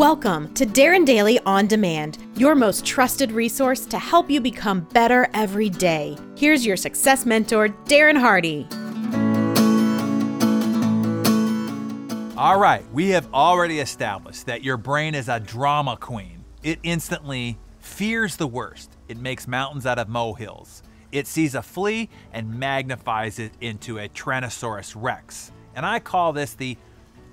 Welcome to Darren Daily On Demand, your most trusted resource to help you become better every day. Here's your success mentor, Darren Hardy. All right, we have already established that your brain is a drama queen. It instantly fears the worst. It makes mountains out of molehills. It sees a flea and magnifies it into a Tyrannosaurus rex. And I call this the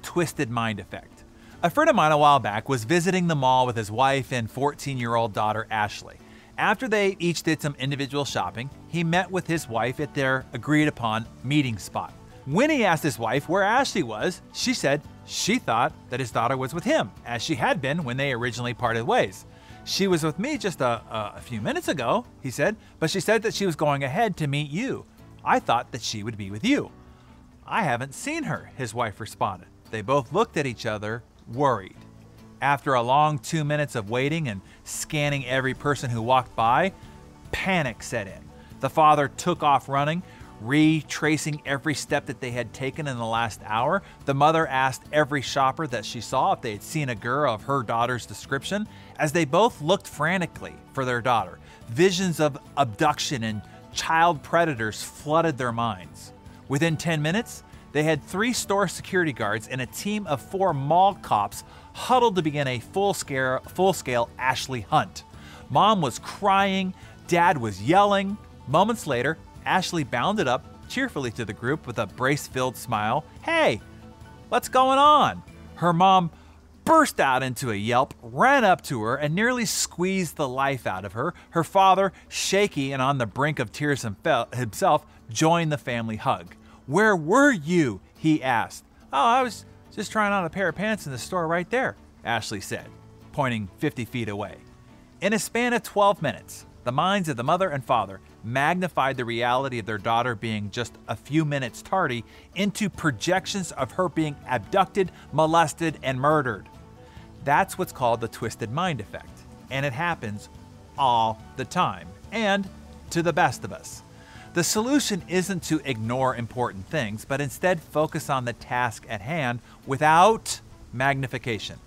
twisted mind effect. A friend of mine a while back was visiting the mall with his wife and 14 year old daughter Ashley. After they each did some individual shopping, he met with his wife at their agreed upon meeting spot. When he asked his wife where Ashley was, she said she thought that his daughter was with him, as she had been when they originally parted ways. She was with me just a, a, a, few minutes ago, he said, but she said that she was going ahead to meet you. I thought that she would be with you. I haven't seen her, his wife responded. They both looked at each other worried. After a long two minutes of waiting and scanning every person who walked by, panic set in. The father took off running, retracing every step that they had taken in the last hour. The mother asked every shopper that she saw if they had seen a girl of her daughter's description, as they both looked frantically for their daughter. Visions of abduction and child predators flooded their minds. Within 10 minutes, they had three store security guards and a team of four mall cops huddled to begin a full scale, full scale Ashley hunt. Mom was crying, dad was yelling. Moments later, Ashley bounded up cheerfully to the group with a brace filled smile. Hey, what's going on? Her mom burst out into a yelp, ran up to her, and nearly squeezed the life out of her. Her father, shaky and on the brink of tears himself, joined the family hug. Where were you? he asked. Oh, I was just trying on a pair of pants in the store right there, Ashley said, pointing 50 feet away. In a span of 12 minutes, the minds of the mother and father magnified the reality of their daughter being just a few minutes tardy into projections of her being abducted, molested, and murdered. That's what's called the twisted mind effect, and it happens all the time, and to the best of us. The solution isn't to ignore important things, but instead focus on the task at hand without magnification.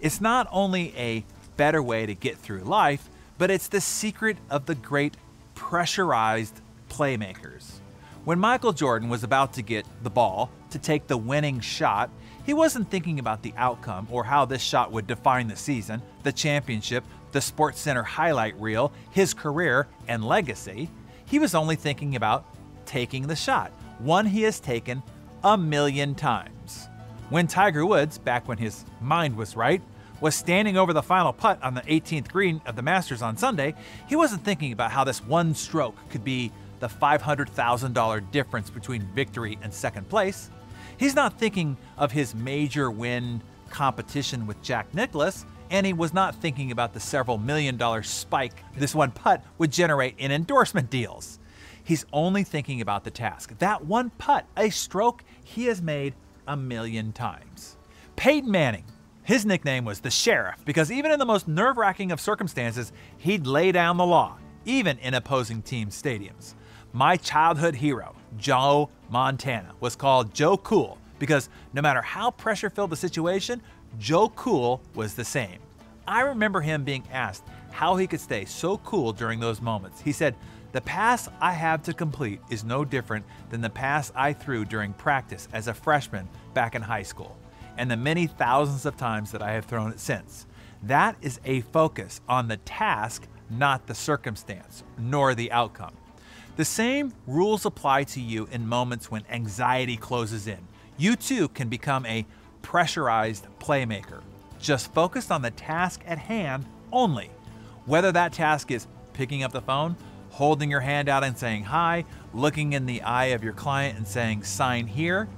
It's not only a better way to get through life, but it's the secret of the great pressurized playmakers. When Michael Jordan was about to get the ball to take the winning shot, he wasn't thinking about the outcome or how this shot would define the season, the championship, the SportsCenter highlight reel, his career, and legacy. He was only thinking about taking the shot, one he has taken a million times. When Tiger Woods, back when his mind was right, was standing over the final putt on the 18th green of the Masters on Sunday, he wasn't thinking about how this one stroke could be the $500,000 difference between victory and second place. He's not thinking of his major win competition with Jack Nicklaus and he was not thinking about the several million dollar spike this one putt would generate in endorsement deals. He's only thinking about the task. That one putt, a stroke he has made a million times. Peyton Manning, his nickname was the Sheriff because even in the most nerve wracking of circumstances, he'd lay down the law, even in opposing team stadiums. My childhood hero, Joe Montana, was called Joe Cool because no matter how pressure filled the situation, Joe Cool was the same. I remember him being asked how he could stay so cool during those moments. He said, The pass I have to complete is no different than the pass I threw during practice as a freshman back in high school, and the many thousands of times that I have thrown it since. That is a focus on the task, not the circumstance, nor the outcome. The same rules apply to you in moments when anxiety closes in. You too can become a pressurized playmaker, just focused on the task at hand only. Whether that task is picking up the phone, holding your hand out and saying hi, looking in the eye of your client and saying sign here,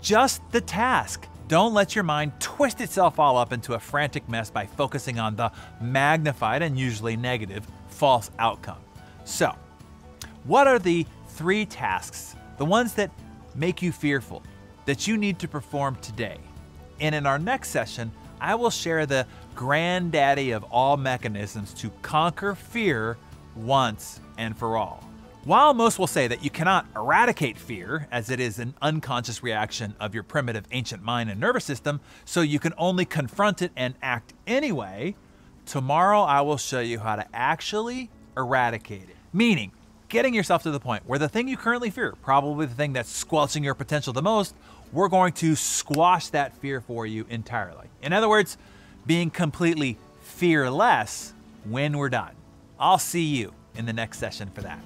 just the task. Don't let your mind twist itself all up into a frantic mess by focusing on the magnified and usually negative false outcome. So, what are the three tasks, the ones that make you fearful, that you need to perform today? And in our next session, I will share the granddaddy of all mechanisms to conquer fear once and for all. While most will say that you cannot eradicate fear, as it is an unconscious reaction of your primitive ancient mind and nervous system, so you can only confront it and act anyway, tomorrow I will show you how to actually eradicate it. Meaning, getting yourself to the point where the thing you currently fear, probably the thing that's squelching your potential the most, we're going to squash that fear for you entirely. In other words, being completely fearless when we're done. I'll see you in the next session for that.